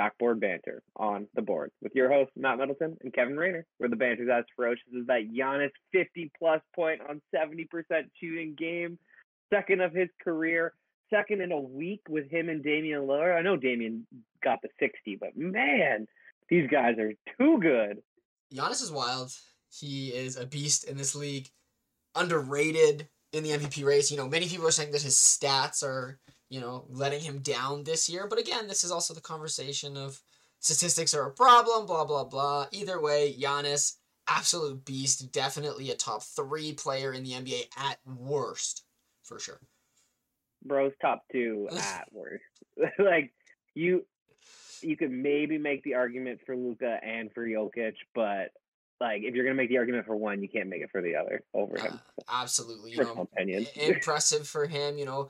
Backboard Banter on the board with your hosts, Matt Middleton and Kevin Rayner, where the banter's as ferocious as that Giannis 50 plus point on 70% shooting game, second of his career, second in a week with him and Damian Lillard. I know Damian got the 60, but man, these guys are too good. Giannis is wild. He is a beast in this league, underrated in the MVP race. You know, many people are saying that his stats are you know, letting him down this year. But again, this is also the conversation of statistics are a problem, blah, blah, blah. Either way, Giannis, absolute beast, definitely a top three player in the NBA at worst, for sure. Bro's top two at worst. like, you. You could maybe make the argument for Luka and for Jokic, but like if you're gonna make the argument for one, you can't make it for the other over him. Uh, absolutely, you know, opinion. impressive for him. You know,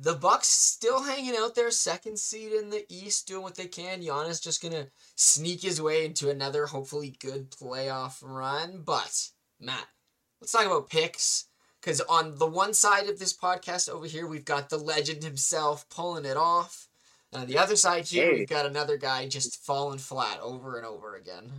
the Bucks still hanging out there, second seed in the East, doing what they can. Giannis just gonna sneak his way into another hopefully good playoff run. But Matt, let's talk about picks. Because on the one side of this podcast over here, we've got the legend himself pulling it off. And on the other side here, hey. we've got another guy just falling flat over and over again.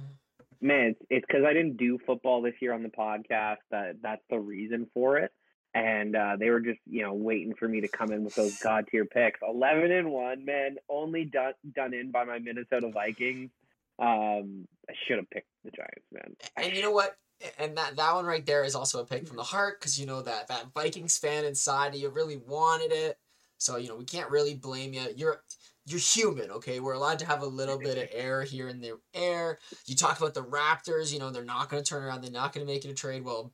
Man, it's because I didn't do football this year on the podcast. That that's the reason for it and uh, they were just you know waiting for me to come in with those god tier picks. Eleven and one, man, only done done in by my Minnesota Vikings. Um, I should have picked the Giants, man. And you know what? And that that one right there is also a pick from the heart because you know that that Vikings fan inside you really wanted it. So you know we can't really blame you. You're you're human, okay? We're allowed to have a little bit of air here and there. Air. You talk about the Raptors. You know they're not going to turn around. They're not going to make it a trade. Well,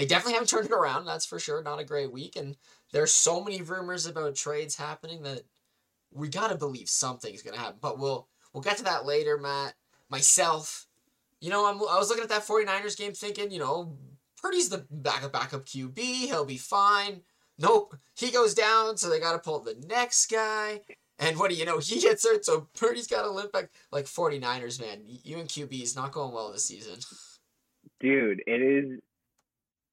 they definitely haven't turned it around. That's for sure. Not a great week, and there's so many rumors about trades happening that we gotta believe something's gonna happen. But we'll we'll get to that later, Matt. Myself, you know, I'm, I was looking at that 49ers game thinking, you know, Purdy's the backup backup QB. He'll be fine. Nope, he goes down, so they got to pull the next guy. And what do you know? He gets hurt, so Purdy's got to limp back. Like 49ers, man, you and QB is not going well this season. Dude, it is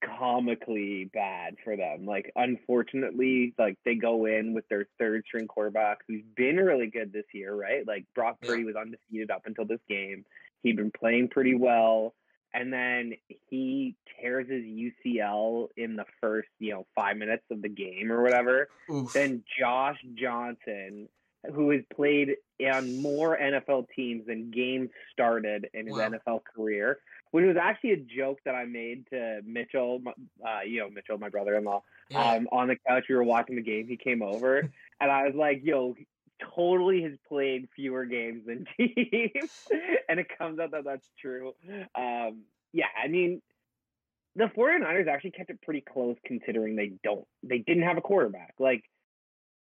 comically bad for them. Like, unfortunately, like they go in with their third string quarterback who's been really good this year, right? Like Brock Purdy was undefeated up until this game. He'd been playing pretty well. And then he tears his UCL in the first, you know, five minutes of the game or whatever. Oof. Then Josh Johnson, who has played on more NFL teams than games started in his wow. NFL career, which was actually a joke that I made to Mitchell, uh, you know, Mitchell, my brother-in-law, yeah. um, on the couch. We were watching the game. He came over, and I was like, "Yo, totally has played fewer games than teams," and it comes out that that's true. Um, yeah, I mean, the 49ers actually kept it pretty close considering they don't, they didn't have a quarterback. Like,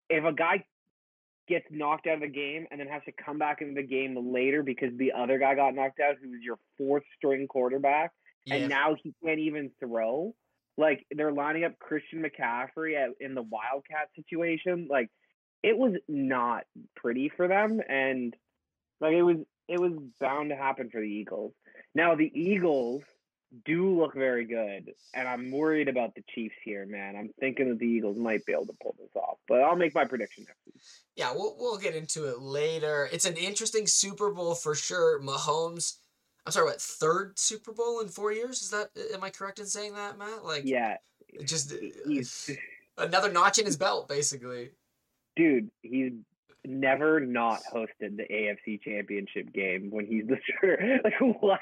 if a guy gets knocked out of the game and then has to come back into the game later because the other guy got knocked out, who was your fourth string quarterback, and now he can't even throw. Like they're lining up Christian McCaffrey at, in the Wildcat situation. Like it was not pretty for them, and like it was it was bound to happen for the Eagles. Now the Eagles do look very good, and I'm worried about the Chiefs here, man. I'm thinking that the Eagles might be able to pull this off, but I'll make my prediction next week. Yeah, we'll we'll get into it later. It's an interesting Super Bowl for sure. Mahomes, I'm sorry, what third Super Bowl in four years? Is that am I correct in saying that, Matt? Like, yeah, just another notch in his belt, basically. Dude, he's never not hosted the AFC Championship game when he's the starter. Like what?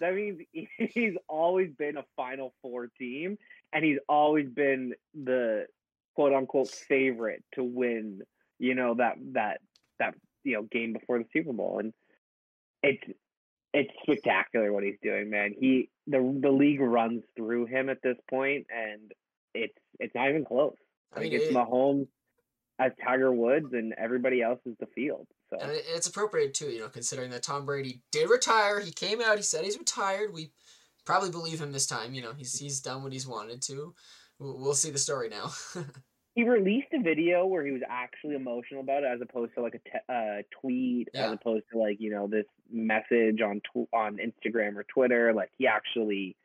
That means he's always been a Final Four team, and he's always been the quote unquote favorite to win. You know that that that you know game before the Super Bowl, and it's it's spectacular what he's doing, man. He the the league runs through him at this point, and it's it's not even close. I mean, it's it, Mahomes as Tiger Woods and everybody else is the field. So and it's appropriate too, you know, considering that Tom Brady did retire. He came out. He said he's retired. We probably believe him this time. You know, he's he's done what he's wanted to. We'll, we'll see the story now. he released a video where he was actually emotional about it, as opposed to like a te- uh, tweet, yeah. as opposed to like you know this message on tw- on Instagram or Twitter. Like he actually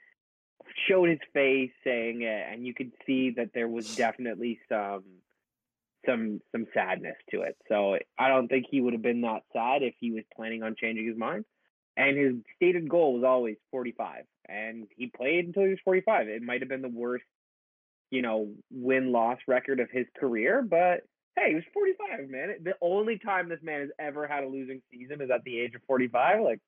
showed his face saying it, and you could see that there was definitely some some some sadness to it. So I don't think he would have been that sad if he was planning on changing his mind. And his stated goal was always 45, and he played until he was 45. It might have been the worst, you know, win loss record of his career, but hey, he was 45, man. The only time this man has ever had a losing season is at the age of 45. Like,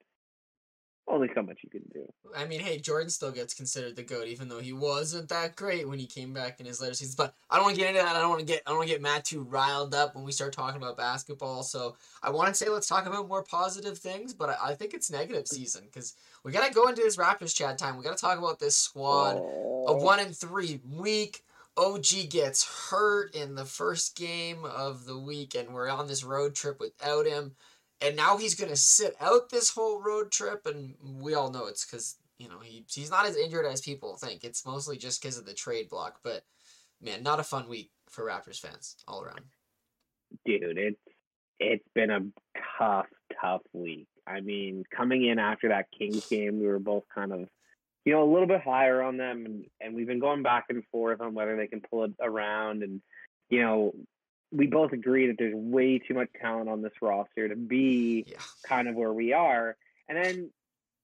only so much you can do. I mean, hey, Jordan still gets considered the goat, even though he wasn't that great when he came back in his later seasons. But I don't want to get into that. I don't want to get I don't want to get Matt too riled up when we start talking about basketball. So I want to say let's talk about more positive things, but I, I think it's negative season because we gotta go into this Raptors chat time. We gotta talk about this squad. Oh. A one and three week. OG gets hurt in the first game of the week, and we're on this road trip without him and now he's gonna sit out this whole road trip, and we all know it's because you know he he's not as injured as people think. It's mostly just because of the trade block. But man, not a fun week for Raptors fans all around. Dude, it's it's been a tough, tough week. I mean, coming in after that Kings game, we were both kind of, you know, a little bit higher on them, and and we've been going back and forth on whether they can pull it around, and you know, we both agree that there's way too much talent on this roster to be Yeah. kind of where we are. And then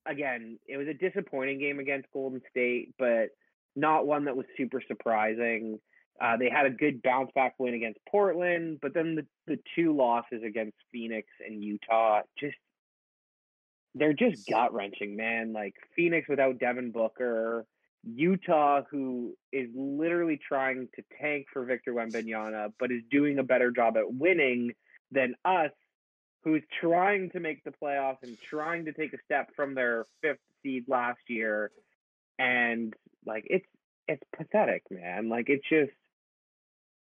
again, it was a disappointing game against Golden State, but not one that was super surprising. Uh, they had a good bounce back win against Portland, but then the, the two losses against Phoenix and Utah just they're just gut wrenching, man. Like Phoenix without Devin Booker, Utah, who is literally trying to tank for Victor Wembanyama, but is doing a better job at winning than us, who's trying to make the playoffs and trying to take a step from their fifth seed last year. And like it's it's pathetic, man. Like it's just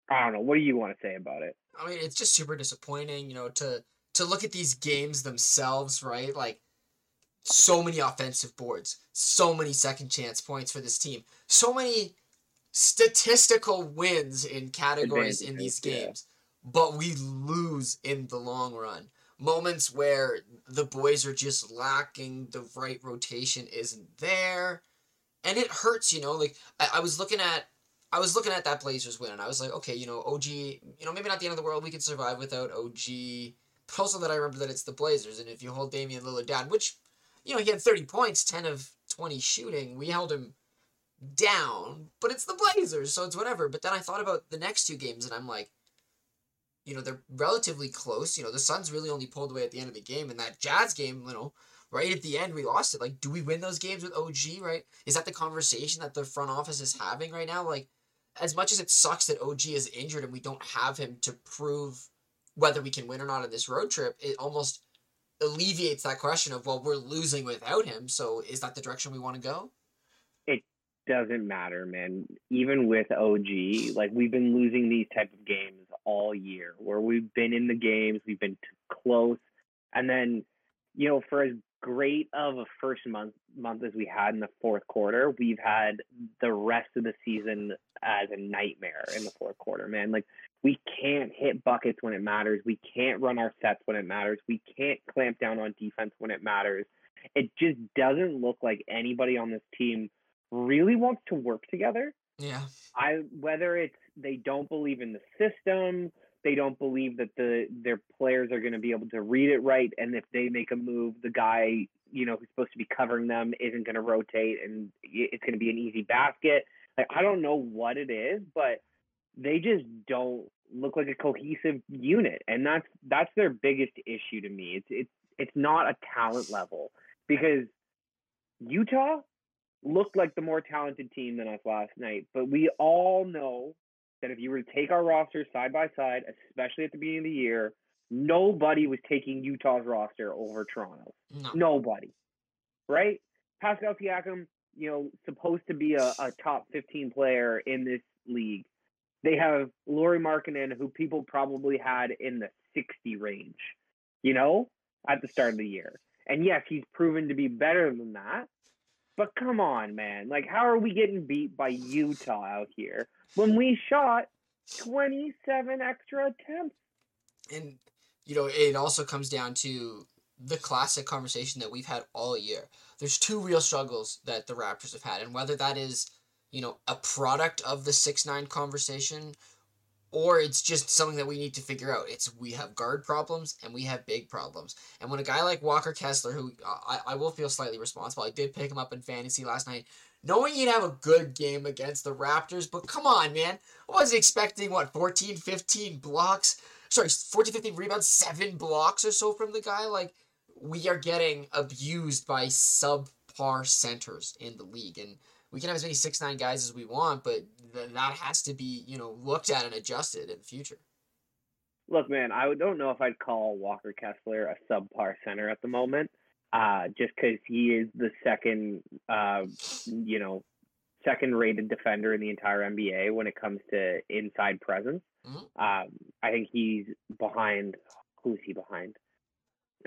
I don't know. What do you want to say about it? I mean, it's just super disappointing, you know, to to look at these games themselves, right? Like so many offensive boards, so many second chance points for this team, so many statistical wins in categories in these Advantages, yeah. games, but we lose in the long run. Moments where the boys are just lacking, the right rotation isn't there, and it hurts, you know. Like I, I was looking at I was looking at that Blazers win and I was like, okay, you know, OG, you know, maybe not the end of the world. We can survive without OG. But also that I remember that it's the Blazers, and if you hold Damian Lillard down, which, you know, he had 30 points, 10 of 20 shooting, we held him down, but it's the Blazers, so it's whatever. But then I thought about the next two games, and I'm like, you know, they're relatively close. You know, the Suns really only pulled away at the end of the game, and that Jazz game, you know, right at the end we lost it. Like, do we win those games with OG? Right? Is that the conversation that the front office is having right now? Like, as much as it sucks that OG is injured and we don't have him to prove whether we can win or not on this road trip, it almost alleviates that question of well, we're losing without him. So is that the direction we want to go? It doesn't matter, man. Even with OG, like we've been losing these type of games all year, where we've been in the games, we've been close, and then you know, for as great of a first month month as we had in the fourth quarter, we've had the rest of the season as a nightmare in the fourth quarter, man. Like we can't hit buckets when it matters. We can't run our sets when it matters. We can't clamp down on defense when it matters. It just doesn't look like anybody on this team really wants to work together. Yeah. I whether it's they don't believe in the system, they don't believe that the their players are going to be able to read it right, and if they make a move, the guy you know who's supposed to be covering them isn't going to rotate, and it's going to be an easy basket. Like I don't know what it is, but they just don't look like a cohesive unit, and that's that's their biggest issue to me. It's it's it's not a talent level because Utah looked like the more talented team than us last night. But we all know that if you were to take our rosters side by side, especially at the beginning of the year, nobody was taking Utah's roster over Toronto. No. Nobody. Right? Pascal Siakam, you know, supposed to be a, a top 15 player in this league. They have Lauri Markkanen, who people probably had in the 60 range, you know, at the start of the year. And yes, he's proven to be better than that. But come on, man. Like, how are we getting beat by Utah out here when we shot 27 extra attempts? And you know, it also comes down to the classic conversation that we've had all year. There's two real struggles that the Raptors have had, and whether that is, you know, a product of the six nine conversation, or it's just something that we need to figure out. It's we have guard problems and we have big problems. And when a guy like Walker Kessler, who uh, I, I will feel slightly responsible, I did pick him up in fantasy last night, knowing he'd have a good game against the Raptors, but come on, man. I was expecting, what, 14, 15 blocks? Sorry, 14, 15 rebounds, seven blocks or so from the guy. Like, we are getting abused by subpar centers in the league. And we can have as many six nine guys as we want, but th- that has to be you know looked at and adjusted in the future. Look, man, I don't know if I'd call Walker Kessler a subpar center at the moment, uh, just because he is the second, uh, you know, second rated defender in the entire NBA when it comes to inside presence. Mm-hmm. Um, I think he's behind. Who's he behind?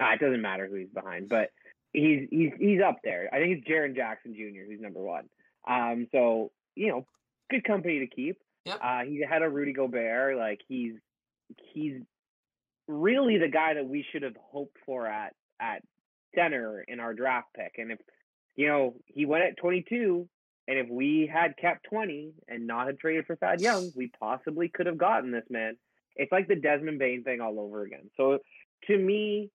Uh, it doesn't matter who he's behind, but he's he's he's up there. I think it's Jaren Jackson Jr. who's number one. Um, so you know, good company to keep. Yep. Uh, he's ahead of Rudy Gobert. Like he's he's really the guy that we should have hoped for at at center in our draft pick. And if you know he went at 22, and if we had kept 20 and not had traded for Thad Young, we possibly could have gotten this man. It's like the Desmond Bane thing all over again. So to me,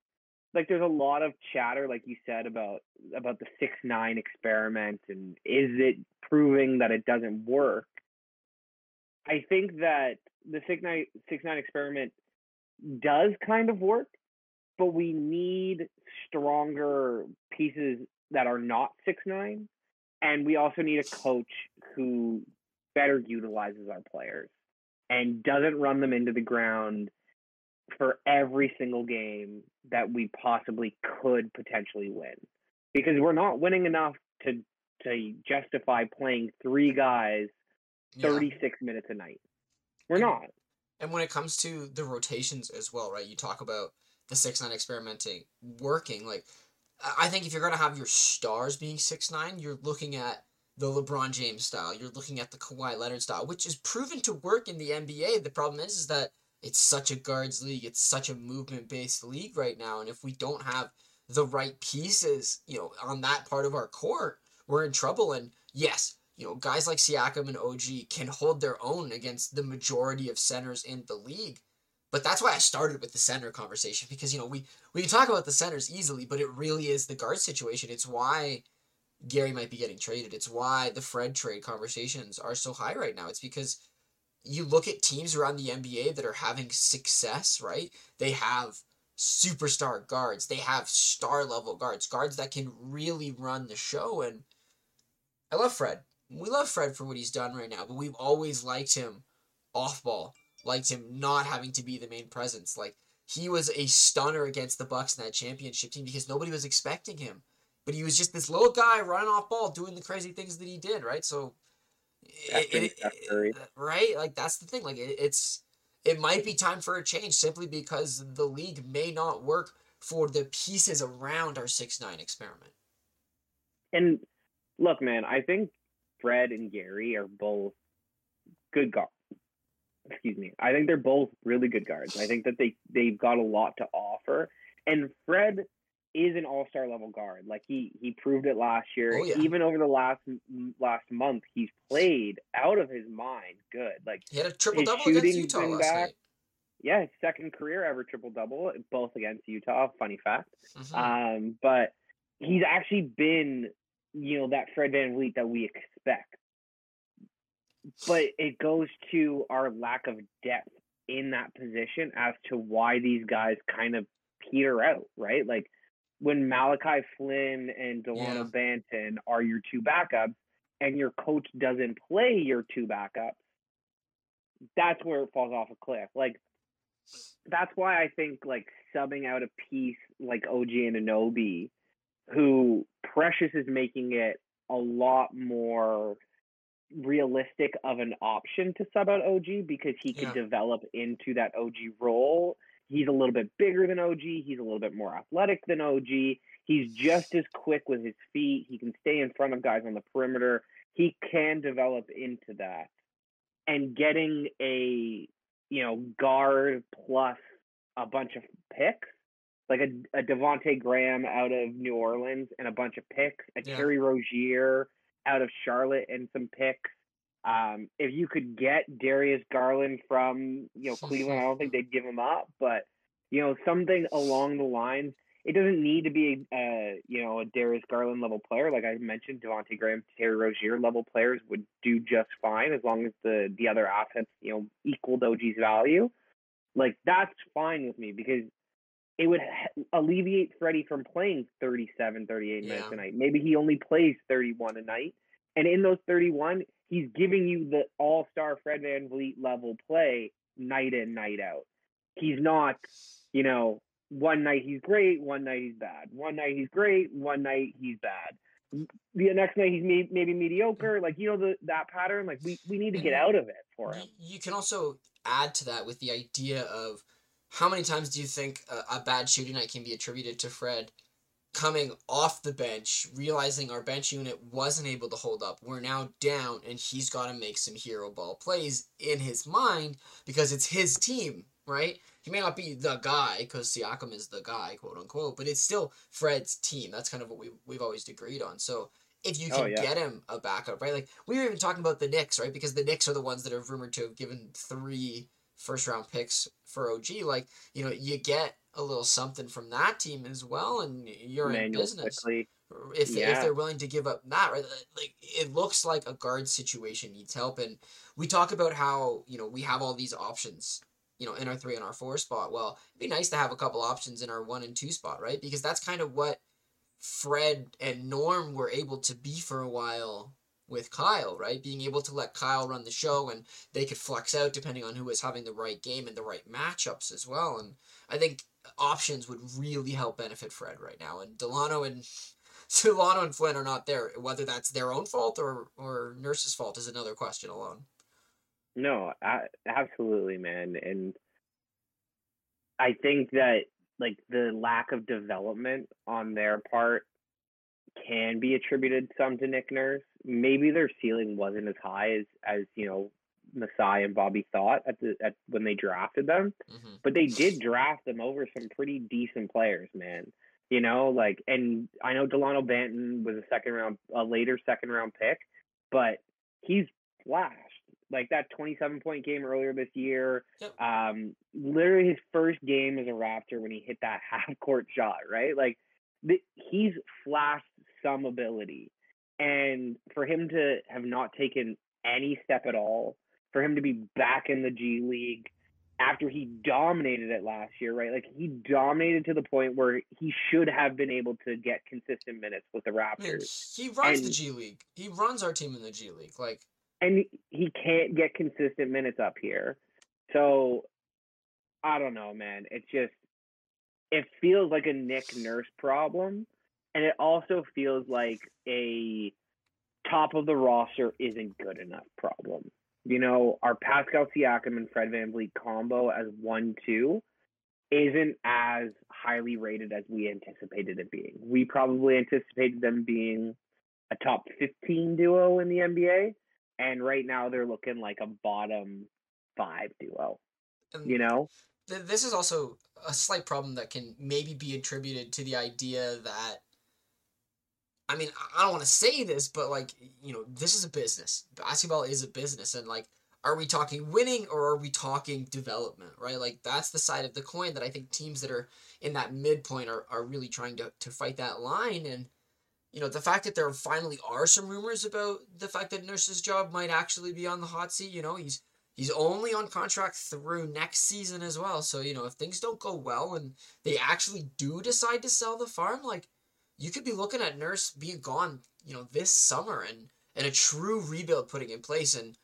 like there's a lot of chatter, like you said, about about the six nine experiment and is it proving that it doesn't work? I think that the six nine six nine experiment does kind of work, but we need stronger pieces that are not six nine, and we also need a coach who better utilizes our players and doesn't run them into the ground for every single game that we possibly could potentially win because we're not winning enough to to justify playing three guys 36 yeah. minutes a night. We're and, not. And when it comes to the rotations as well, right? You talk about the 6 9 experimenting working like I think if you're to have your stars being six nine, you're looking at the LeBron James style. You're looking at the Kawhi Leonard style, which is proven to work in the NBA. The problem is, is that it's such a guards league. It's such a movement based league right now. And if we don't have the right pieces, you know, on that part of our court, we're in trouble. And yes, you know, guys like Siakam and OG can hold their own against the majority of centers in the league. But that's why I started with the center conversation because you know we we can talk about the centers easily, but it really is the guard situation. It's why Gary might be getting traded. It's why the Fred trade conversations are so high right now. It's because you look at teams around the NBA that are having success, right? They have superstar guards. They have star level guards, guards that can really run the show. And I love Fred. We love Fred for what he's done right now, but we've always liked him off ball, liked him not having to be the main presence. Like he was a stunner against the Bucks in that championship team because nobody was expecting him. But he was just this little guy running off ball, doing the crazy things that he did, right? So it, it, uh, right? Like that's the thing. Like it, it's it might be time for a change simply because the league may not work for the pieces around our six nine experiment. And look, man, I think Fred and Gary are both good guards. Excuse me. I think they're both really good guards. I think that they they've got a lot to offer. And Fred is an all star level guard. Like he he proved it last year. Oh, yeah. Even over the last last month, he's played out of his mind. Good. Like he had a triple double against Utah last back. night. Yeah, his second career ever triple double, both against Utah. Funny fact. Mm-hmm. Um, but he's actually been, you know, that Fred Van VanVleet that we expect. But it goes to our lack of depth in that position as to why these guys kind of peter out, right? Like when Malachi Flynn and Delano yeah. Banton are your two backups and your coach doesn't play your two backups, that's where it falls off a cliff. Like that's why I think like subbing out a piece like OG Anunoby, who Precious is making it a lot more realistic of an option to sub out OG because he yeah. can develop into that OG role He's a little bit bigger than OG. He's a little bit more athletic than OG. He's just as quick with his feet. He can stay in front of guys on the perimeter. He can develop into that. And getting a, you know, guard plus a bunch of picks, like a, a Devonte Graham out of New Orleans and a bunch of picks, a yeah. Terry Rozier out of Charlotte and some picks, Um, if you could get Darius Garland from you know Cleveland, I don't think they'd give him up, but you know something along the lines. It doesn't need to be a uh, you know a Darius Garland level player, like I mentioned. Devonte Graham, Terry Rozier level players would do just fine as long as the the other assets you know equaled OG's value. Like that's fine with me because it would alleviate Freddie from playing 37, 38 yeah. minutes a night. Maybe he only plays 31 a night. And in those 31, he's giving you the all star Fred VanVleet level play night in, night out. He's not, you know, one night he's great, one night he's bad. One night he's great, one night he's bad. The next night he's may, maybe mediocre. Like, you know, the that pattern, like we, we need to get mm-hmm. out of it for him. You can also add to that with the idea of how many times do you think a, a bad shooting night can be attributed to Fred coming off the bench, realizing our bench unit wasn't able to hold up. We're now down, and he's got to make some hero ball plays in his mind because it's his team, right? He may not be the guy because Siakam is the guy, quote unquote, but it's still Fred's team. That's kind of what we we've always agreed on. So if you can oh, yeah. get him a backup, right? Like we were even talking about the Knicks, right? Because the Knicks are the ones that are rumored to have given three first round picks for OG. Like you know, you get a little something from that team as well, and you're Manuel in business. Quickly. If yeah. if they're willing to give up that, right? Like it looks like a guard situation needs help, and we talk about how you know we have all these options, you know, in our three and our four spot. Well, it'd be nice to have a couple options in our one and two spot, right? Because that's kind of what Fred and Norm were able to be for a while with Kyle, right? Being able to let Kyle run the show and they could flex out depending on who was having the right game and the right matchups as well. And I think options would really help benefit Fred right now. And Delano and Delano and Flynn are not there. Whether that's their own fault or or Nurse's fault is another question alone. No, I, absolutely, man. And I think that like the lack of development on their part can be attributed some to Nick Nurse. Maybe their ceiling wasn't as high as as you know Masai and Bobby thought at the at when they drafted them, mm-hmm. but they did draft them over some pretty decent players, man. You know, like, and I know Delano Banton was a second round, a later second round pick, but he's flashed like that 27 point game earlier this year. Yep. Um, literally his first game as a Raptor when he hit that half court shot, right? Like, the, he's flashed some ability. And for him to have not taken any step at all, for him to be back in the G League after he dominated it last year, right? Like he dominated to the point where he should have been able to get consistent minutes with the Raptors. he runs and, the G League. He runs our team in the G League. Like and he can't get consistent minutes up here. So I don't know, man. It's just it feels like a Nick Nurse problem and it also feels like a top of the roster isn't good enough problem. You know, our Pascal Siakam and Fred Van VanVleet combo as one two isn't as highly rated as we anticipated it being. We probably anticipated them being a top 15 duo in the NBA, and right now they're looking like a bottom five duo. And you know, th- this is also a slight problem that can maybe be attributed to the idea that I mean, I don't want to say this, but like, you know, this is a business. Basketball is a business. And like, are we talking winning or are we talking development, right? Like, that's the side of the coin that I think teams that are in that midpoint are, are really trying to, to fight that line. And, you know, the fact that there finally are some rumors about the fact that Nurse's job might actually be on the hot seat, you know, he's he's only on contract through next season as well. So, you know, if things don't go well and they actually do decide to sell the farm, like you could be looking at Nurse being gone, you know, this summer and and a true rebuild putting in place. And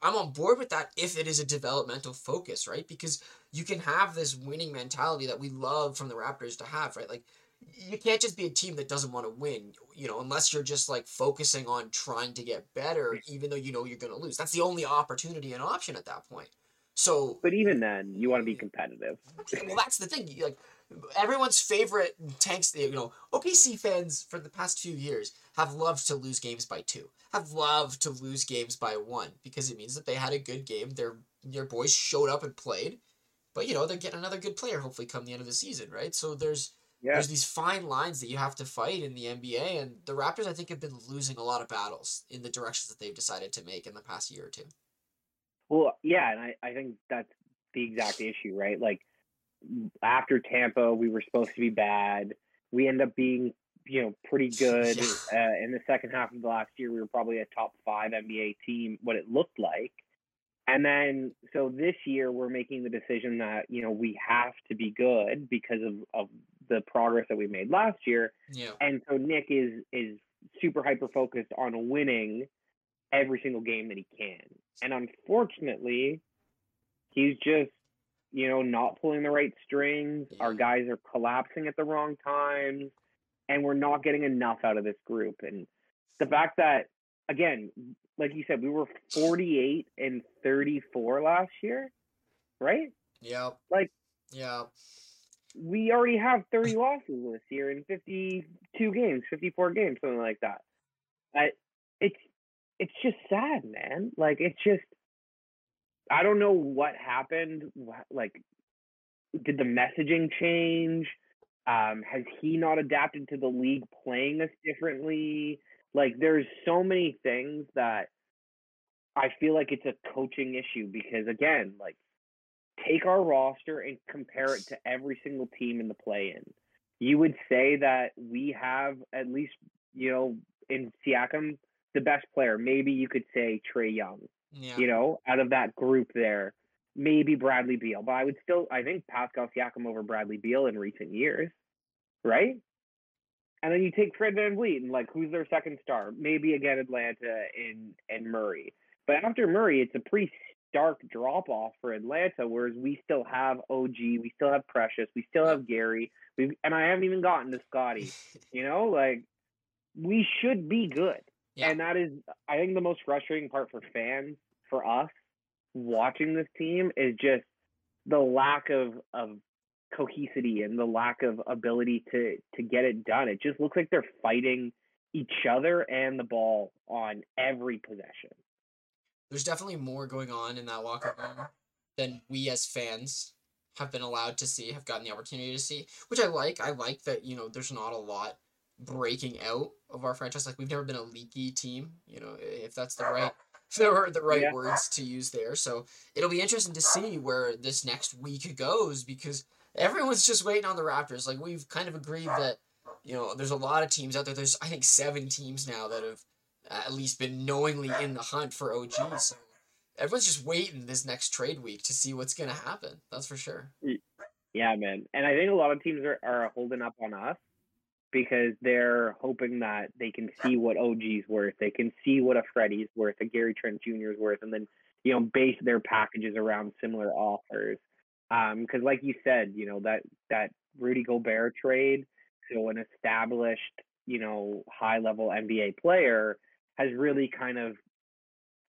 I'm on board with that if it is a developmental focus, right? Because you can have this winning mentality that we love from the Raptors to have, right? Like you can't just be a team that doesn't want to win, you know, unless you're just like focusing on trying to get better, even though you know you're going to lose. That's the only opportunity and option at that point. So, but even then, you want to be mm. competitive. well, that's the thing. Like everyone's favorite tanks, you know, OKC fans for the past few years have loved to lose games by two, have loved to lose games by one because it means that they had a good game. Their their boys showed up and played, but you know they're getting another good player hopefully come the end of the season, right? So there's Yeah. there's these fine lines that you have to fight in the NBA, and the Raptors, I think, have been losing a lot of battles in the directions that they've decided to make in the past year or two. Well, yeah, and I, I think that's the exact issue, right? Like after Tampa, we were supposed to be bad. We end up being, you know, pretty good. Uh, in the second half of the last year, we were probably a top five NBA team, what it looked like. And then, so this year, we're making the decision that, you know, we have to be good because of, of the progress that we made last year. Yeah. And so Nick is is super hyper focused on winning every single game that he can. And unfortunately, he's just, you know, not pulling the right strings. Our guys are collapsing at the wrong times, and we're not getting enough out of this group. And the fact that again, like you said, we were 48 and 34 last year, right? Yeah. Like- yeah. we already have 30 losses this year in 52 games, 54 games, something like that. I, it's it's just sad, man. Like it's just I don't know what happened. Like, did the messaging change? Um, has he not adapted to the league playing us differently? Like, there's so many things that I feel like it's a coaching issue because again, like take our roster and compare it to every single team in the play in. You would say that we have at least, you know, in Siakam, the best player. Maybe you could say Trae Young, Yeah. you know, out of that group there. Maybe Bradley Beal, but I would still, I think Pascal Siakam over Bradley Beal in recent years, right? And then you take Fred VanVleet and like, who's their second star? Maybe again Atlanta and and Murray. But after Murray, it's a pretty stark drop off for Atlanta. Whereas we still have OG, we still have Precious, we still have Gary, we and I haven't even gotten to Scotty. You know, like we should be good, Yeah. and that is, I think, the most frustrating part for fans, for us, watching this team is just the lack of of cohesivity and the lack of ability to to get it done. It just looks like they're fighting each other and the ball on every possession. There's definitely more going on in that locker room than we as fans have been allowed to see, have gotten the opportunity to see, which I like. I like that, you know, there's not a lot breaking out of our franchise. Like we've never been a leaky team, you know, if that's the right if there are the right Yeah. words to use there. So it'll be interesting to see where this next week goes because everyone's just waiting on the Raptors. Like we've kind of agreed that, you know, there's a lot of teams out there. There's I think seven teams now that have at least been knowingly in the hunt for OG. So everyone's just waiting this next trade week to see what's gonna happen. That's for sure. Yeah, man. And I think a lot of teams are, are holding up on us because they're hoping that they can see what OG's worth. They can see what a Freddie's worth, a Gary Trent Jr.'s worth, and then, you know, base their packages around similar offers. Um, because like you said, you know, that that Rudy Gobert trade, so an established, you know, high level NBA player has really kind of,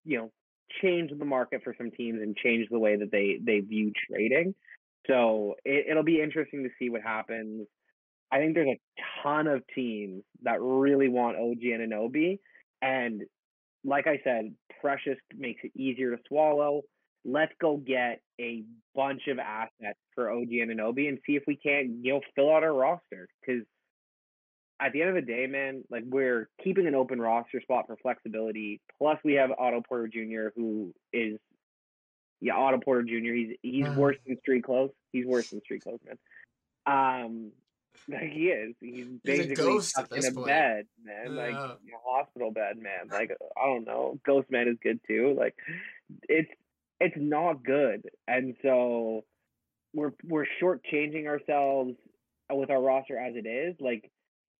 you know, changed the market for some teams and changed the way that they they view trading. So it, it'll be interesting to see what happens. I think there's a ton of teams that really want OG Anunoby, and like I said, Precious makes it easier to swallow. Let's go get a bunch of assets for OG Anunoby and see if we can't, you know, fill out our roster. Because at the end of the day, man, like we're keeping an open roster spot for flexibility. Plus, we have Otto Porter Jr., who is yeah, Otto Porter Jr. He's he's Uh. worse than street clothes. He's worse than street clothes, man. Um, like he is. He's basically stuck in a point. bed, man. Like a hospital bed, man. Like I don't know. Ghost man is good too. Like it's it's not good, and so we're we're shortchanging ourselves with our roster as it is. Like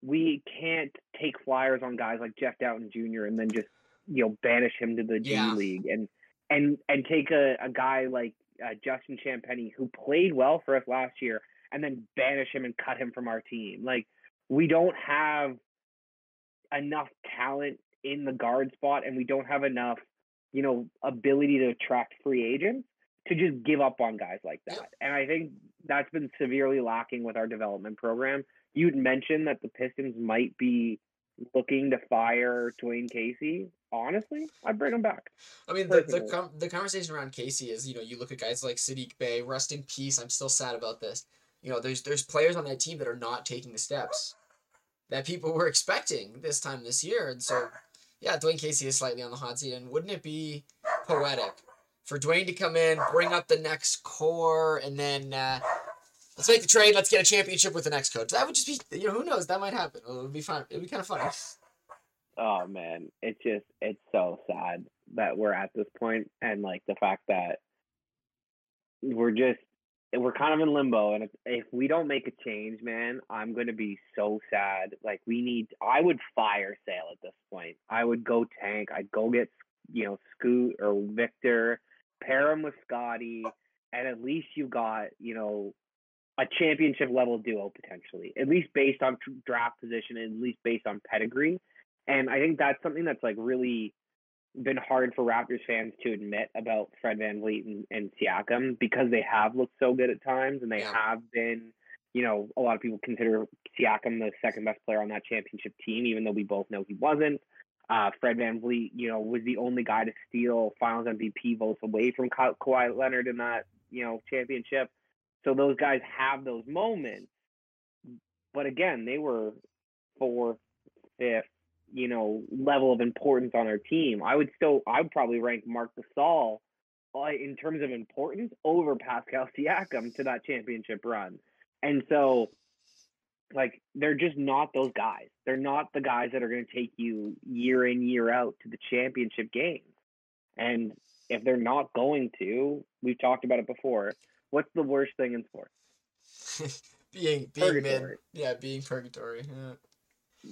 we can't take flyers on guys like Jeff Dowtin Jr. and then just you know banish him to the Yeah. G League and and and take a, a guy like uh, Justin Champagnie who played well for us last year and then banish him and cut him from our team. Like we don't have enough talent in the guard spot and we don't have enough, you know, ability to attract free agents to just give up on guys like that. And I think that's been severely lacking with our development program. You'd mentioned that the Pistons might be looking to fire Dwane Casey. Honestly, I'd bring him back. I mean, the the, com- the conversation around Casey is, you know, you look at guys like Sadiq Bey, rest in peace. I'm still sad about this. You know, there's there's players on that team that are not taking the steps that people were expecting this time this year. And so, yeah, Dwane Casey is slightly on the hot seat. And wouldn't it be poetic for Dwane to come in, bring up the next core, and then uh, let's make the trade, let's get a championship with the next coach? That would just be, you know, who knows? That might happen. It would be fun. It would be kind of funny. Oh man, it's just it's so sad that we're at this point, and like the fact that we're just we're kind of in limbo and if, if we don't make a change man i'm going to be so sad. Like we need i would fire sale at this point. I would go tank. I'd go get you know scoot or victor pair him with scotty and at least you got you know a championship level duo potentially at least based on draft position at least based on pedigree. And i think that's something that's like really been hard for Raptors fans to admit about Fred VanVleet and, and Siakam because they have looked so good at times and they Yeah. have been, you know, a lot of people consider Siakam the second best player on that championship team, even though we both know he wasn't. Uh, Fred VanVleet, you know, was the only guy to steal finals MVP votes away from Ka- Kawhi Leonard in that, you know, championship. So those guys have those moments. But again, they were fourth, fifth, you know, level of importance on our team. I would still, I would probably rank Mark Gasol uh, in terms of importance over Pascal Siakam to that championship run. And so, like, they're just not those guys. They're not the guys that are going to take you year in, year out to the championship games. And if they're not going to, we've talked about it before. What's the worst thing in sports? being being mid, Purgatory. yeah, being purgatory. Yeah.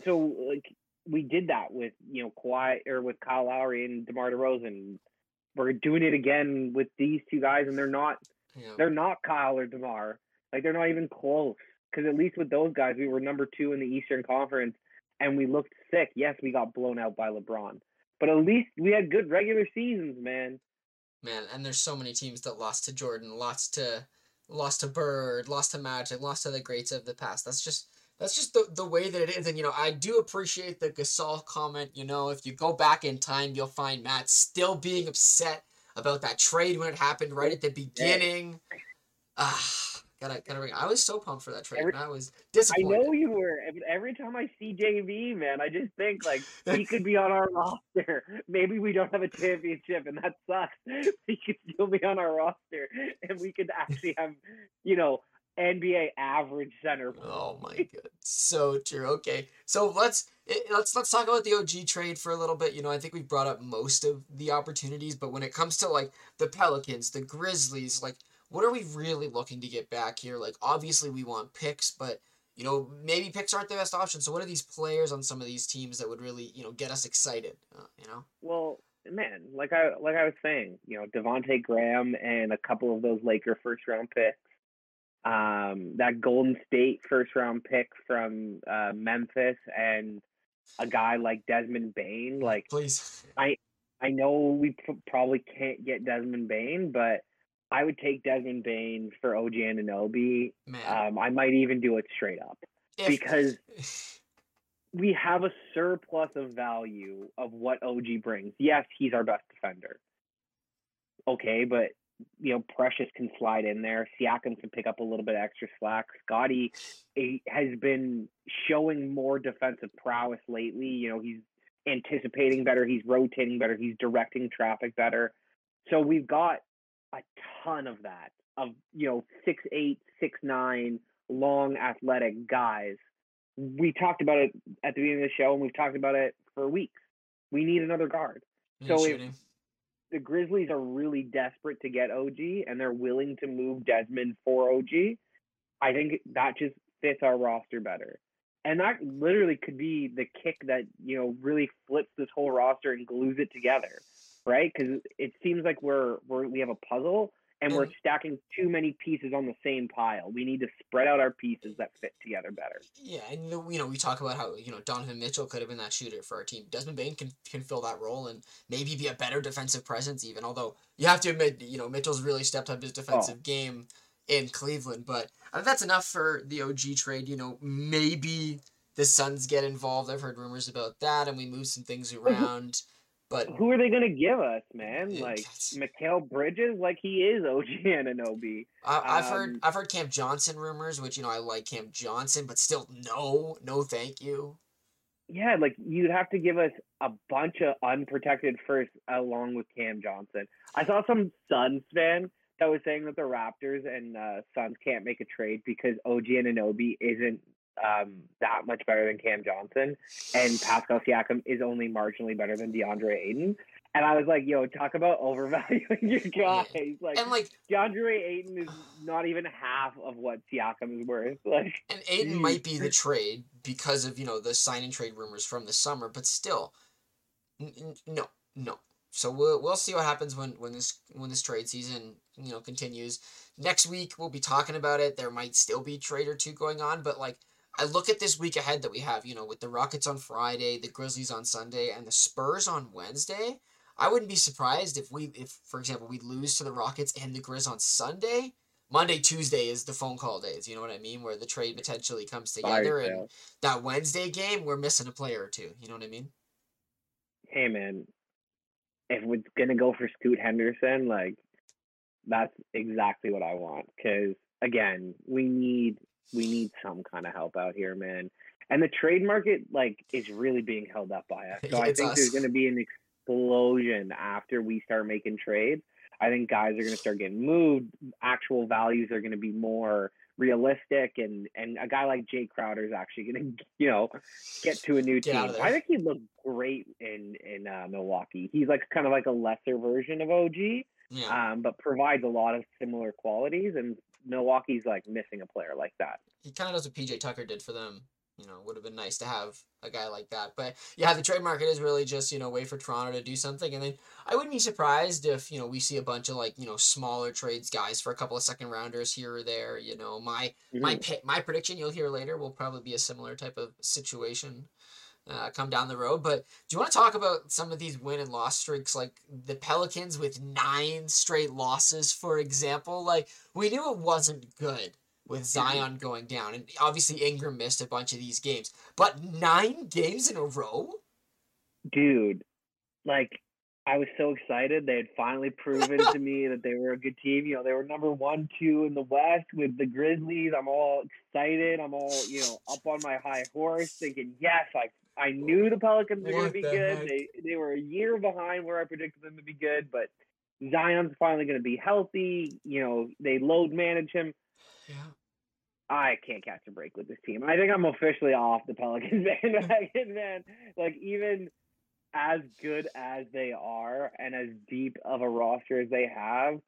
so like we did that with you know Kawhi or with Kyle Lowry and DeMar DeRozan. We're doing it again with these two guys, and they're not Yeah. they're not Kyle or DeMar. Like they're not even close. Because at least with those guys, we were number two in the Eastern Conference, and we looked sick. Yes, we got blown out by LeBron, but at least we had good regular seasons, man. Man, and there's so many teams that lost to Jordan, lost to lost to Bird, lost to Magic, lost to the greats of the past. That's just that's just the, the way that it is. And you know, I do appreciate the Gasol comment. You know, if you go back in time, you'll find Matt still being upset about that trade when it happened right at the beginning. Ah, gotta gotta ring. I was so pumped for that trade, Every- and I was disappointed. I know you were. Every time I see JV, man, I just think like he could be on our roster. Maybe we don't have a championship, and that sucks. He could still be on our roster, and we could actually have, you know, NBA average center. Oh my god, so true. Okay, so let's eh, let's let's talk about the OG trade for a little bit. You know, I think we've brought up most of the opportunities, but when it comes to like the Pelicans, the Grizzlies, like what are we really looking to get back here? Like obviously we want picks, but you know maybe picks aren't the best option. So what are these players on some of these teams that would really you know get us excited? Uh, you know, Well, man, like I like I was saying, you know, Devonte Graham and a couple of those Laker first round picks. Um, that Golden State first round pick from uh, Memphis and a guy like Desmond Bane, like please. I I know we p- probably can't get Desmond Bane, but I would take Desmond Bane for OG Anunoby. Um, I might even do it straight up if- because we have a surplus of value of what OG brings. Yes, he's our best defender. Okay, but you know, Precious can slide in there. Siakam can pick up a little bit extra slack. Scotty has been showing more defensive prowess lately. You know, he's anticipating better, he's rotating better, he's directing traffic better. So we've got a ton of that of you know six eight, six nine, long athletic guys. We talked about it at the beginning of the show, and we've talked about it for weeks. We need another guard. so if-. The Grizzlies are really desperate to get OG, and they're willing to move Desmond for OG. I think that just fits our roster better. And that literally could be the kick that, you know, really flips this whole roster and glues it together, right? Because it seems like we're, we're we have a puzzle and we're mm. stacking too many pieces on the same pile. We need to spread out our pieces that fit together better. Yeah, and you know, we talk about how you know Donovan Mitchell could have been that shooter for our team. Desmond Bane can can fill that role and maybe be a better defensive presence even. Although you have to admit, you know, Mitchell's really stepped up his defensive oh. game in Cleveland. But I think that's enough for the OG trade. You know, maybe the Suns get involved. I've heard rumors about that, and we move some things mm-hmm. around. But Who are they gonna give us, man? Yeah, Like Mikal Bridges, like he is OG Anunoby. I, I've heard Um, I've heard Cam Johnson rumors, which you know I like Cam Johnson, but still no, no, thank you. Yeah, like you'd have to give us a bunch of unprotected first along with Cam Johnson. I saw some Suns fan that was saying that the Raptors and uh, Suns can't make a trade because OG Anunoby isn't um, that much better than Cam Johnson, and Pascal Siakam is only marginally better than DeAndre Ayton. And I was like, "Yo, talk about overvaluing your guys! Like And like DeAndre Ayton is not even half of what Siakam is worth. Like, And Ayton might be the trade because of you know the sign and trade rumors from the summer, but still, n- n- no, no. So we'll we'll see what happens when when this when this trade season you know continues. Next week we'll be talking about it. There might still be trade or two going on, but like I look at this week ahead that we have, you know, with the Rockets on Friday, the Grizzlies on Sunday, and the Spurs on Wednesday. I wouldn't be surprised if we if for example we lose to the Rockets and the Grizz on Sunday. Monday, Tuesday is the phone call days. You know what I mean? Where the trade potentially comes together, and that Wednesday game, we're missing a player or two. You know what I mean? hey man, if we're gonna go for Scoot Henderson, like that's exactly what I want. Because again, we need we need some kind of help out here, man. And the trade market like is really being held up by us. So I think there's gonna be an explosion after we start making trades. I think guys are gonna start getting moved. Actual values are gonna be more realistic and and a guy like Jae Crowder is actually gonna you know get to a new Get team. I think he looked great in in uh, Milwaukee. He's like kind of like a lesser version of OG, Yeah, um, but provides a lot of similar qualities. And Milwaukee's like missing a player like that. he kind of does what PJ Tucker did for them. You know, would have been nice to have a guy like that. But yeah, the trade market is really just you know wait for Toronto to do something, and then I wouldn't be surprised if you know we see a bunch of like you know smaller trades, guys for a couple of second rounders here or there. You know, my my Mhm. pi- my prediction you'll hear later will probably be a similar type of situation uh, come down the road. But do you want to talk about some of these win and loss streaks, like the Pelicans with nine straight losses, for example? Like we knew it wasn't good with Zion going down, and obviously Ingram missed a bunch of these games, but nine games in a row. dude, like I was so excited. They had finally proven to me that they were a good team. You know, they were number one, two in the West with the Grizzlies. I'm all excited. I'm all, you know, up on my high horse thinking, yes, I I knew the Pelicans were gonna be the good. heck? They they were a year behind where I predicted them to be good, but Zion's finally gonna be healthy. You know, they load manage him. Yeah. I can't catch a break with this team. I think I'm officially off the Pelicans bandwagon, man. Like even as good as they are and as deep of a roster as they have,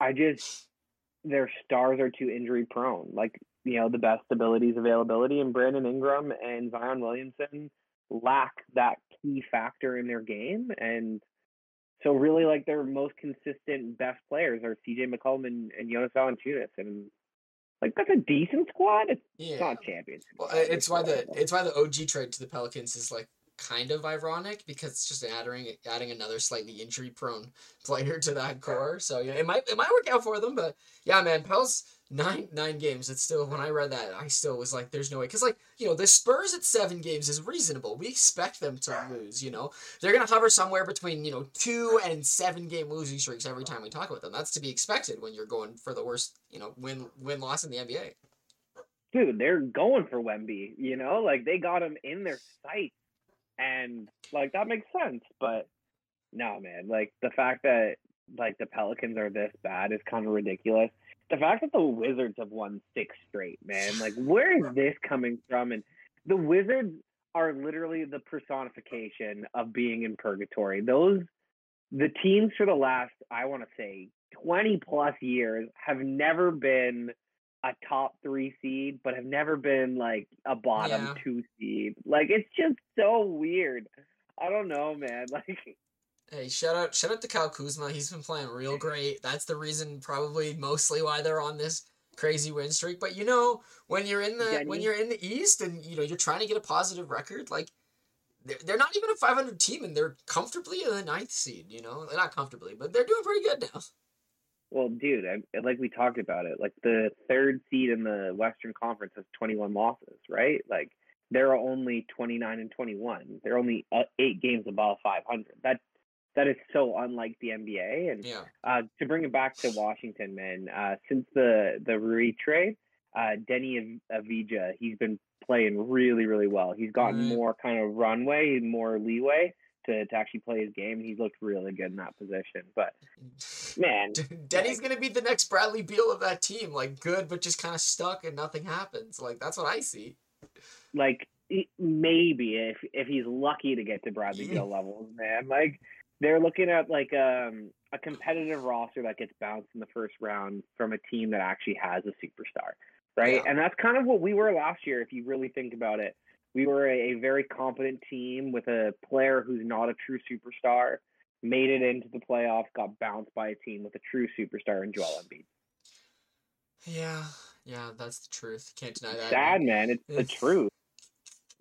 I just their stars are too injury prone. Like you know, the best abilities availability, and Brandon Ingram and Zion Williamson lack that key factor in their game, and so really like their most consistent best players are C.J. McCollum and, and Jonas Valanciunas, and like that's a decent squad. It's Yeah. not champions. Well, it's why the it's why the OG trade to the Pelicans is like kind of ironic because it's just adding adding another slightly injury prone player to that core. So yeah, it might it might work out for them, but yeah, man, Pels nine nine games. It's still when I read that, I still was like, there's no way because like you know the Spurs at seven games is reasonable. We expect them to lose. You know they're gonna hover somewhere between you know two and seven game losing streaks every time we talk about them. That's to be expected when you're going for the worst you know win win loss in the NBA. dude, they're going for Wemby. You know, like they got him in their sights, and like that makes sense. But no, man, like the fact that like the Pelicans are this bad is kind of ridiculous. The fact that the Wizards have won six straight, man, like where is this coming from? And the Wizards are literally the personification of being in purgatory. Those the teams for the last, I want to say, 20 plus years have never been a top three seed, but have never been like a bottom Yeah. two seed. Like it's just so weird. I don't know, man. Like Hey, shout out shout out to Kyle Kuzma. He's been playing real great. That's the reason probably mostly why they're on this crazy win streak. But you know, when you're in the when you're in the East and you know you're trying to get a positive record, like they're, they're not even a 500 team and they're comfortably in the ninth seed. You know, They're not comfortably, but they're doing pretty good now. Well, dude, I, like we talked about it, like the third seed in the Western Conference has 21 losses, right? Like they're only 29 and 21. They're only uh, eight games above 500. That that is so unlike the NBA. And Yeah. uh, to bring it back to Washington, man, uh, since the the Rui trade, uh, Deni Av- Avdija, he's been playing really, really well. He's gotten Right. more kind of runway, more leeway to, to actually play his game. He's looked really good in that position. But man, Deni's gonna be the next Bradley Beal of that team, like good but just kind of stuck and nothing happens. Like that's what I see. like maybe if if he's lucky to get to Bradley Beal levels, man. Like they're looking at like um, a competitive roster that gets bounced in the first round from a team that actually has a superstar, right? Yeah. And that's kind of what we were last year, if you really think about it. We were a, a very competent team with a player who's not a true superstar, made it into the playoffs, got bounced by a team with a true superstar in Joel Embiid. Yeah, yeah, that's the truth. Can't deny that. Sad, man. It's the truth.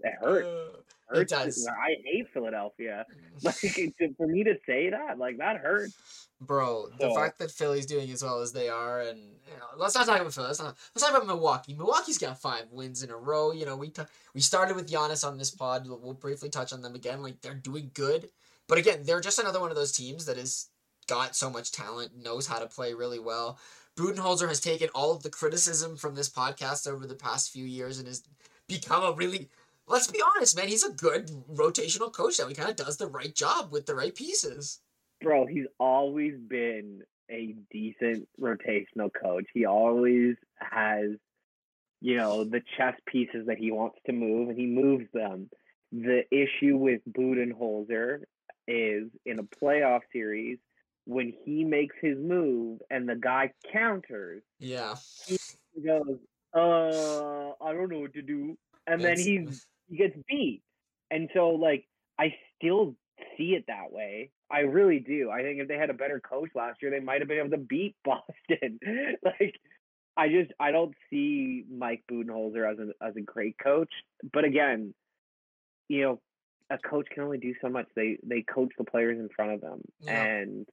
It hurts. Uh, hurts. does. I hate Philadelphia. Like for me to say that, like that hurts. Bro, the So- fact that Philly's doing as well as they are, and you know, let's not talk about Philly. Let's, not, let's talk about Milwaukee. Milwaukee's got five wins in a row. You know, we t- we started with Giannis on this pod. We'll, we'll briefly touch on them again. Like they're doing good, but again, they're just another one of those teams that has got so much talent, knows how to play really well. Budenholzer has taken all of the criticism from this podcast over the past few years and has become a really let's be honest, man, he's a good rotational coach that he kind of does the right job with the right pieces. Bro, he's always been a decent rotational coach. He always has, you know, the chess pieces that he wants to move, and he moves them. The issue with Budenholzer is in a playoff series when he makes his move and the guy counters, Yeah. he goes, "Uh, I don't know what to do," and then he's he gets beat. And so like I still see it that way. I really do. I think if they had a better coach last year, they might have been able to beat Boston. like I just I don't see Mike Budenholzer as a as a great coach. But again, you know, a coach can only do so much. They they coach the players in front of them. Yeah. And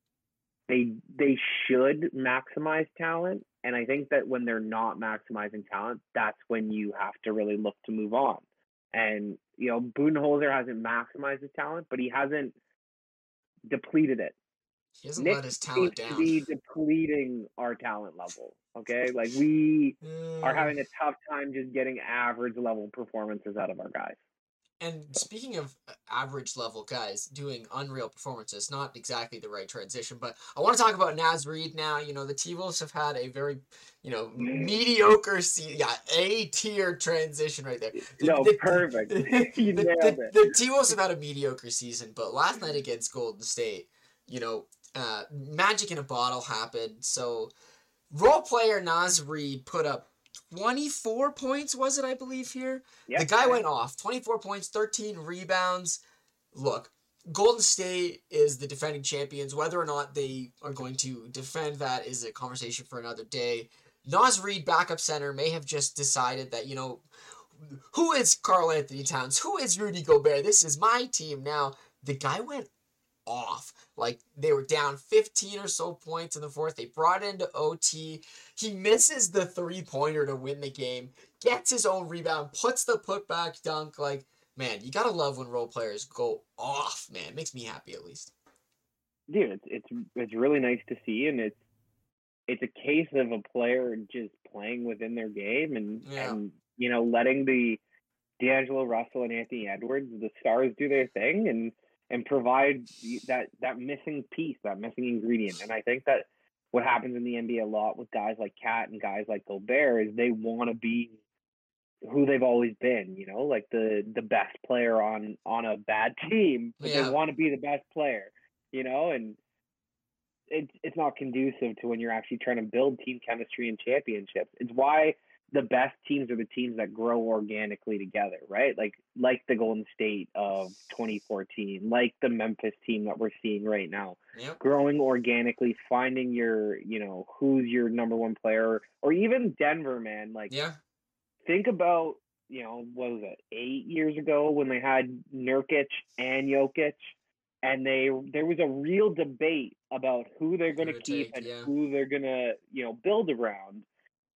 they they should maximize talent. And I think that when they're not maximizing talent, that's when you have to really look to move on. And you know, Budenholzer hasn't maximized his talent, but he hasn't depleted it. He hasn't Nick let his seems talent to be depleting our talent level. Okay, like we are having a tough time just getting average level performances out of our guys. And speaking of uh, average level guys doing unreal performances, not exactly the right transition, but I want to talk about Naz Reid now. You know, the T Wolves have had a very, you know, mediocre, se- yeah, A tier transition right there. The- No, the- perfect. you the, nailed the, it. the T Wolves have had a mediocre season, but last night against Golden State, you know, uh, magic in a bottle happened. So, role player Naz Reid put up 24 points, was it, I believe, here? Yep, the guy went off 24 points, 13 rebounds. Look, Golden State is the defending champions. Whether or not they are going to defend that is a conversation for another day. Naz Reid, backup center, may have just decided that, you know, who is Karl-Anthony Towns? Who is Rudy Gobert? This is my team now. The guy went off. Like they were down 15 or so points in the fourth. They brought it into OT. He misses the three pointer to win the game, gets his own rebound, puts the putback dunk. Like, man, you gotta love when role players go off, man. Makes me happy at least. dude, it's it's it's really nice to see, and it's it's a case of a player just playing within their game and Yeah. and you know letting the D'Angelo Russell and Anthony Edwards, the stars, do their thing and and provide that that missing piece, that missing ingredient. And I think that what happens in the NBA a lot with guys like Cat and guys like Gobert is they want to be who they've always been, you know, like the the best player on on a bad team, but Yeah. they want to be the best player, you know, and it's it's not conducive to when you're actually trying to build team chemistry and championships. It's why the best teams are the teams that grow organically together, right? Like like the Golden State of 2014, like the Memphis team that we're seeing right now Yep. growing organically, finding your, you know, who's your number one player, or even Denver, man. Like, Yeah. think about, you know, what was it, eight years ago when they had Nurkic and Jokic, and they there was a real debate about who they're going to keep take, and yeah. who they're going to, you know, build around,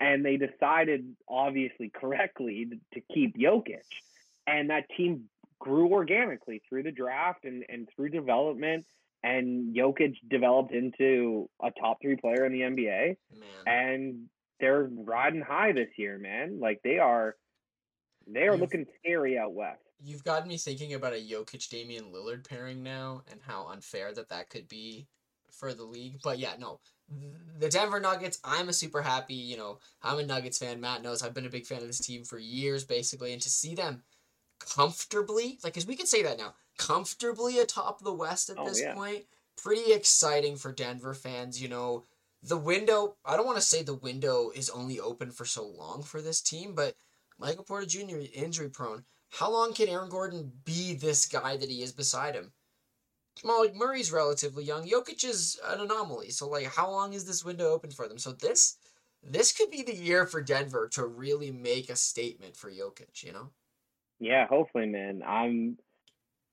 and they decided, obviously correctly, to keep Jokic, and that team grew organically through the draft and and through development and Jokic developed into a top three player in the NBA, Man. and they're riding high this year, man. Like they are, they are You've- looking scary out west. You've got me thinking about a Jokic Damian Lillard pairing now and how unfair that that could be for the league. But yeah, no. The Denver Nuggets, I'm a super happy, you know, I'm a Nuggets fan. Matt knows I've been a big fan of this team for years basically and to see them comfortably, like cuz we can say that now, comfortably atop the West at Oh, this yeah. point, pretty exciting for Denver fans, you know. The window, I don't want to say the window is only open for so long for this team, but Michael Porter Jr. injury prone. How long can Aaron Gordon be this guy that he is beside him? Well, like Murray's relatively young. Jokic is an anomaly. So like how long is this window open for them? So this this could be the year for Denver to really make a statement for Jokic, you know? Yeah, hopefully, man. I'm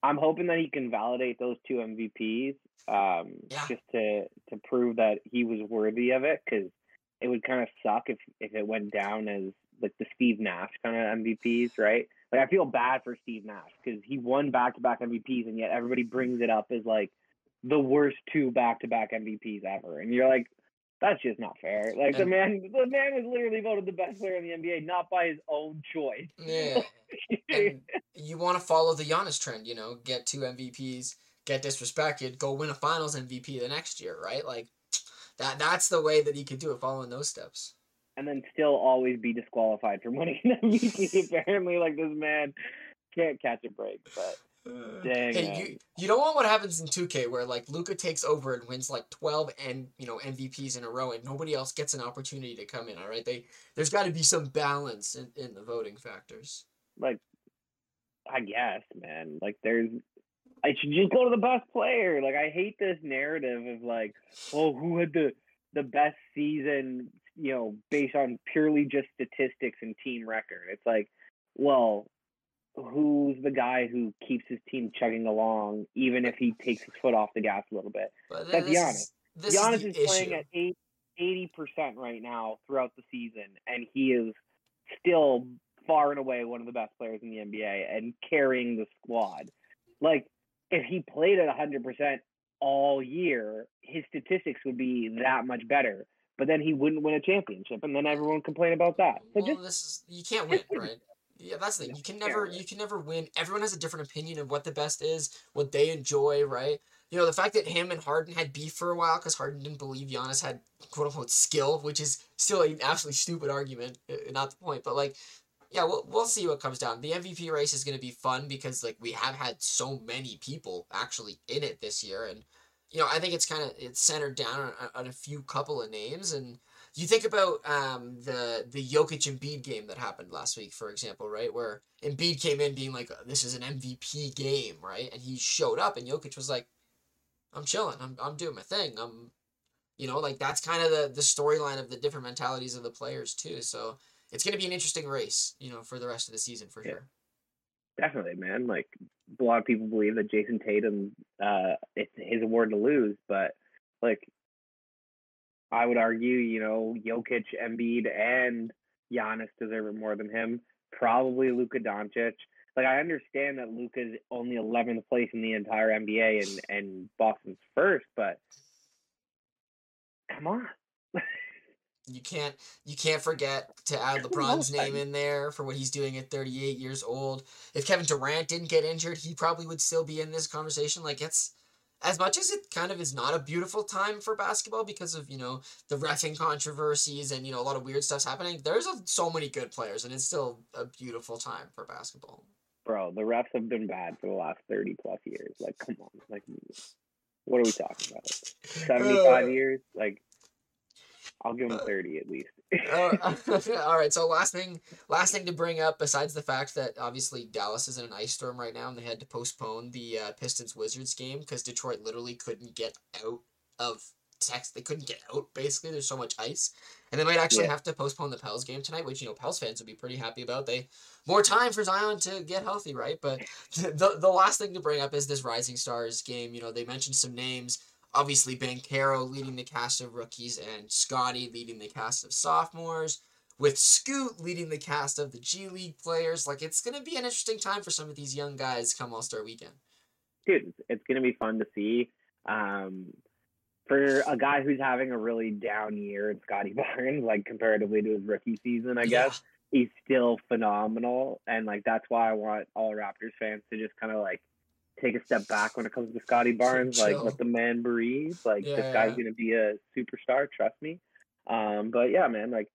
I'm hoping that he can validate those two MVPs, um, Yeah. just to to prove that he was worthy of it. Because it would kind of suck if if it went down as like the Steve Nash kind of MVPs, right? Like I feel bad for Steve Nash because he won back to back MVPs, and yet everybody brings it up as like the worst two back to back MVPs ever, and you're like. That's just not fair. Like the man, the man was literally voted the best player in the NBA, not by his own choice. Yeah. and you want to follow the Giannis trend, you know, get two MVPs, get disrespected, go win a finals MVP the next year, right? Like that that's the way that he could do it, following those steps. And then still always be disqualified from winning an MVP. Apparently, like this man can't catch a break. But uh, Dang, Hey, man. you you don't want what happens in 2K where like Luka takes over and wins like 12 and you know MVPs in a row and nobody else gets an opportunity to come in, all right? They there's got to be some balance in, in the voting factors. like, I guess, man, like there's. I should just go to the best player. Like I hate this narrative of like, oh, who had the the best season, you know, based on purely just statistics and team record. It's like, well, who's the guy who keeps his team chugging along, even if he takes his foot off the gas a little bit? But That's Giannis. is Giannis is is, playing at 80% right now throughout the season, and he is still far and away one of the best players in the NBA and carrying the squad. Like, if he played at 100% all year, his statistics would be that much better. But then he wouldn't win a championship, and then everyone would complain about that. So well, just this is you can't win, right? Yeah, that's the thing. You can never you can never win. Everyone has a different opinion of what the best is, what they enjoy, right? You know, the fact that him and Harden had beef for a while because Harden didn't believe Giannis had quote unquote skill, which is still an absolutely stupid argument, uh, not the point. But like, yeah, we'll we'll see what comes down. The MVP race is going to be fun because like we have had so many people actually in it this year, and you know I think it's kind of it's centered down on, on a few couple of names and. You think about um, the the Jokic Embiid game that happened last week, for example, right? Where Embiid came in being like, "This is an MVP game," right? And he showed up, and Jokic was like, "I'm chilling. I'm I'm doing my thing. I'm, you know, like that's kind of the the storyline of the different mentalities of the players too. So it's gonna be an interesting race, you know, for the rest of the season for Yeah. sure. definitely, man. Like a lot of people believe that Jayson Tatum, uh, it's his award to lose, but like I would argue, you know, Jokic, Embiid, and Giannis deserve it more than him. Probably Luka Doncic. Like I understand that Luka's only 11th place in the entire NBA and and Boston's first, but come on. You can't you can't forget to add LeBron's name in there for what he's doing at 38 years old. If Kevin Durant didn't get injured, he probably would still be in this conversation. Like it's as much as it kind of is not a beautiful time for basketball because of you know the refing controversies and you know a lot of weird stuff's happening. There's a, so many good players, and it's still a beautiful time for basketball. Bro, the refs have been bad for the last 30 plus years. Like, come on. Like, what are we talking about? 75 Uh, years? Like, I'll give him Uh, 30 at least. Uh, all right. So last thing, last thing to bring up, besides the fact that obviously Dallas is in an ice storm right now, and they had to postpone the uh, Pistons Wizards game because Detroit literally couldn't get out of Texas. They couldn't get out. Basically, there's so much ice, and they might actually Yeah. have to postpone the Pels game tonight, which you know Pels fans would be pretty happy about. They more time for Zion to get healthy, right? But the the last thing to bring up is this Rising Stars game. You know, they mentioned some names obviously Banchero leading the cast of rookies and Scottie leading the cast of sophomores, with Scoot leading the cast of the G League players. Like it's gonna be an interesting time for some of these young guys come All Star Weekend. Dude, it's going to be fun to see. Um, for a guy who's having a really down year in Scottie Barnes, like comparatively to his rookie season, I guess he's still phenomenal. And like that's why I want all Raptors fans to just kind of like take a step back when it comes to Scottie Barnes. Like let the man breathe. Like Yeah, this guy's yeah. gonna be a superstar, trust me. Um, but yeah, man, like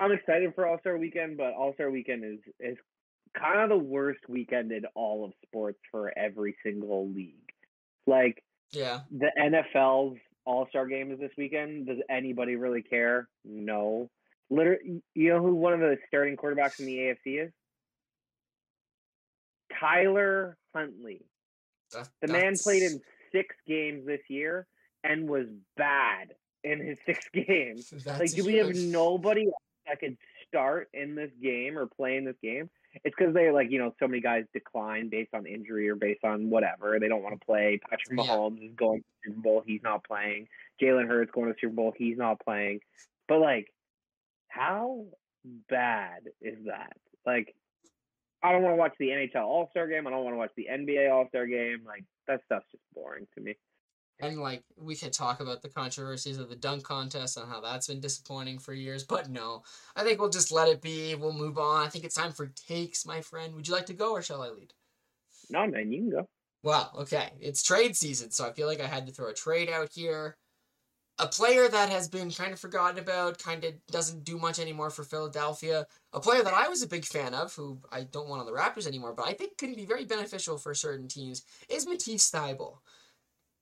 I'm excited for All Star Weekend, but All Star Weekend is is kind of the worst weekend in all of sports for every single league. Like Yeah. the NFL's All Star Game is this weekend. Does anybody really care? No. Literally, you know who one of the starting quarterbacks in the AFC is? Tyler Huntley. That- The man played in six games this year and was bad in his six games. That's Like, do we have nobody that could start in this game or play in this game? It's because they like you know so many guys decline based on injury or based on whatever. They don't want to play. Patrick Yeah. Mahomes is going to Super Bowl. He's not playing. Jalen Hurts going to Super Bowl. He's not playing. But like, how bad is that? Like, I don't want to watch the NHL All Star Game. I don't want to watch the NBA All Star Game. Like that stuff's just boring to me. And like we could talk about the controversies of the dunk contest and how that's been disappointing for years, but no, I think we'll just let it be. We'll move on. I think it's time for takes, my friend. Would you like to go or shall I lead? No, man, you can go. Well, okay, it's trade season, so I feel like I had to throw a trade out here. A player that has been kind of forgotten about, kind of doesn't do much anymore for Philadelphia. A player that I was a big fan of, who I don't want on the Raptors anymore, but I think can be very beneficial for certain teams, is Matisse Thybulle.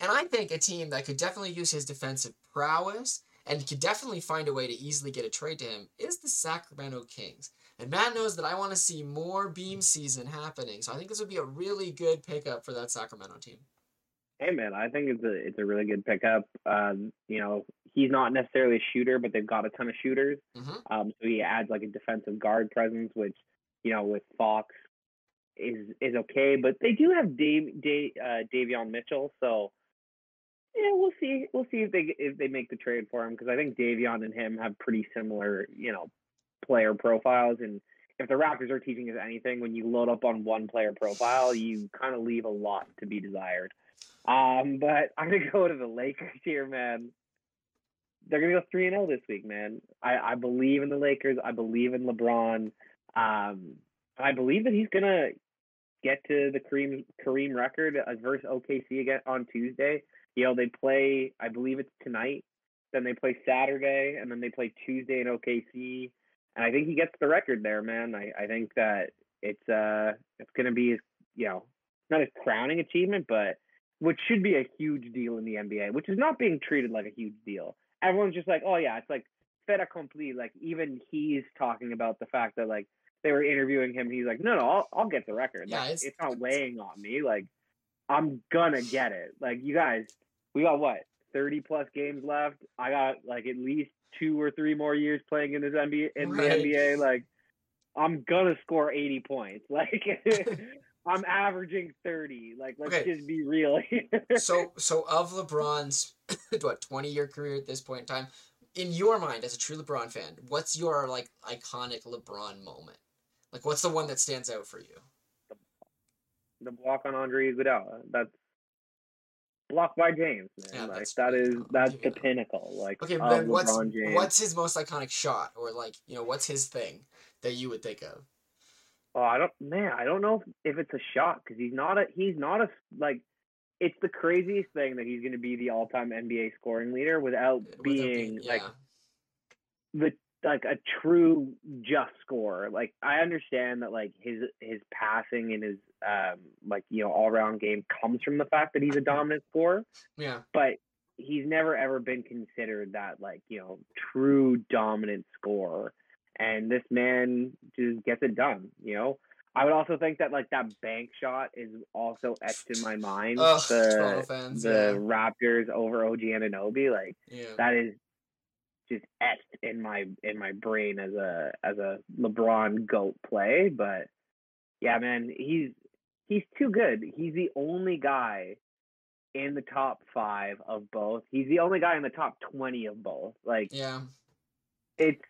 And I think a team that could definitely use his defensive prowess and could definitely find a way to easily get a trade to him is the Sacramento Kings. And Matt knows that I want to see more beam season happening, so I think this would be a really good pickup for that Sacramento team. Hey man, I think it's a it's a really good pickup. Um, you know, he's not necessarily a shooter, but they've got a ton of shooters. hmm Um, so he adds like a defensive guard presence, which you know with Fox is is okay. But they do have Dave, Dave uh, Davion Mitchell, so yeah, we'll see. We'll see if they if they make the trade for him because I think Davion and him have pretty similar you know player profiles and. If the Raptors are teaching us anything, when you load up on one player profile, you kind of leave a lot to be desired. Um, but I'm gonna go to the Lakers here, man. They're gonna go three and zero this week, man. I, I believe in the Lakers. I believe in LeBron. Um, I believe that he's gonna get to the Kareem Kareem record versus OKC again on Tuesday. You know they play. I believe it's tonight. Then they play Saturday, and then they play Tuesday in OKC. And I think he gets the record there, man. I, I think that it's uh it's gonna be you know not his crowning achievement, but which should be a huge deal in the NBA, which is not being treated like a huge deal. Everyone's just like, oh yeah, it's like fait accompli. Like even he's talking about the fact that like they were interviewing him. He's like, no, no, I'll, I'll get the record. Yeah, Like, it's- it's, not weighing on me. Like I'm gonna get it. Like you guys, we got what thirty plus games left. I got like at least two or three more years playing in this NBA in Right. the NBA. Like I'm gonna score eighty points. Like I'm averaging thirty. Like let's Okay. just be real. so, so of LeBron's what twenty year career at this point in time, in your mind as a true LeBron fan, what's your like iconic LeBron moment? Like, what's the one that stands out for you? the block on Andre Iguodala. That's blocked by James, man. Yeah, like that is that's the give you that. pinnacle. Like Okay, what's what's his most iconic shot, or like you know, what's his thing that you would think of? Oh, I don't, man. I don't know if, if it's a shot because he's not a. He's not a like. It's the craziest thing that he's going to be the all-time NBA scoring leader without Without being yeah. like the like a true just scorer. Like I understand that like his his passing and his um like you know all round game comes from the fact that he's a dominant scorer, yeah, but he's never ever been considered that like you know true dominant scorer. And this man just gets it done. You know. I would also think that like that bank shot is also etched in my mind. Ugh, the fans, the Raptors over OG Anunoby, like yeah, yeah. that is just etched in my in my brain as a as a LeBron goat play. But yeah, man, he's he's too good. He's the only guy in the top five of both. He's the only guy in the top twenty of both. Like yeah. it's it,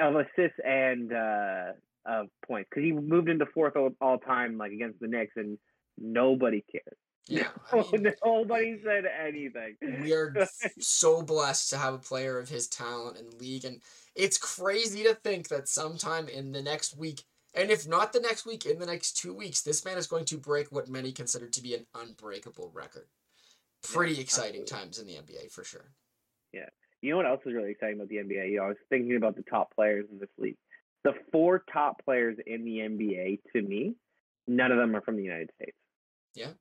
of assists and uh of points because he moved into fourth all, all time like against the Knicks and nobody cared. Yeah, I mean, Nobody said anything. we are so blessed to have a player of his talent in the league, and it's crazy to think that sometime in the next week, and if not the next week, in the next two weeks, this man is going to break what many consider to be an unbreakable record. Pretty Yeah, exciting absolutely. times in the NBA for sure. You know what else is really exciting about the NBA? You know, I was thinking about the top players in this league. The four top players in the NBA, to me, none of them are from the United States. Yeah,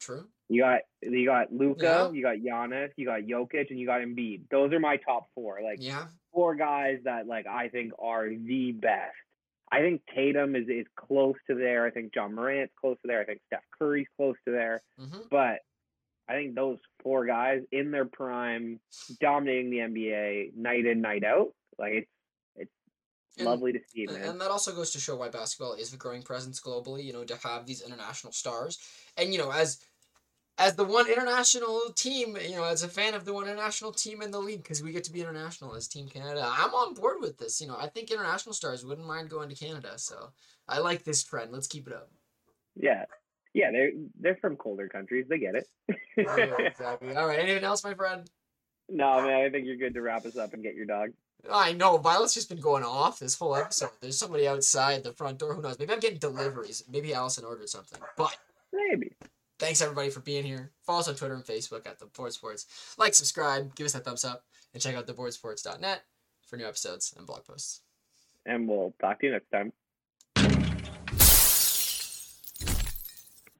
true. You got you got Luka, Yeah. you got Giannis, you got Jokic, and you got Embiid. Those are my top four. Like Yeah. four guys that like I think are the best. I think Tatum is is close to there. I think Ja Morant's close to there. I think Steph Curry's close to there. hmm But I think those four guys in their prime, dominating the NBA night in night out. Like it's it's And- lovely to see, man. and that also goes to show why basketball is a growing presence globally, you know, to have these international stars. And, you know, as as the one international team, you know, as a fan of the one international team in the league, because we get to be international as Team Canada, I'm on board with this. You know, I think international stars wouldn't mind going to Canada. So I like this trend. Let's keep it up. yeah, yeah. They're they're from colder countries. They get it. Yeah, exactly. All right. Anything else, my friend? no, man. I think you're good to wrap us up and get your dog. I know Violet's just been going off this whole episode. There's somebody outside the front door. Who knows? Maybe I'm getting deliveries. Maybe Allison ordered something. But Maybe. thanks everybody for being here. Follow us on Twitter and Facebook at the Board Sports. Like, subscribe, give us that thumbs up, and check out theboardsports.net for new episodes and blog posts. And we'll talk to you next time.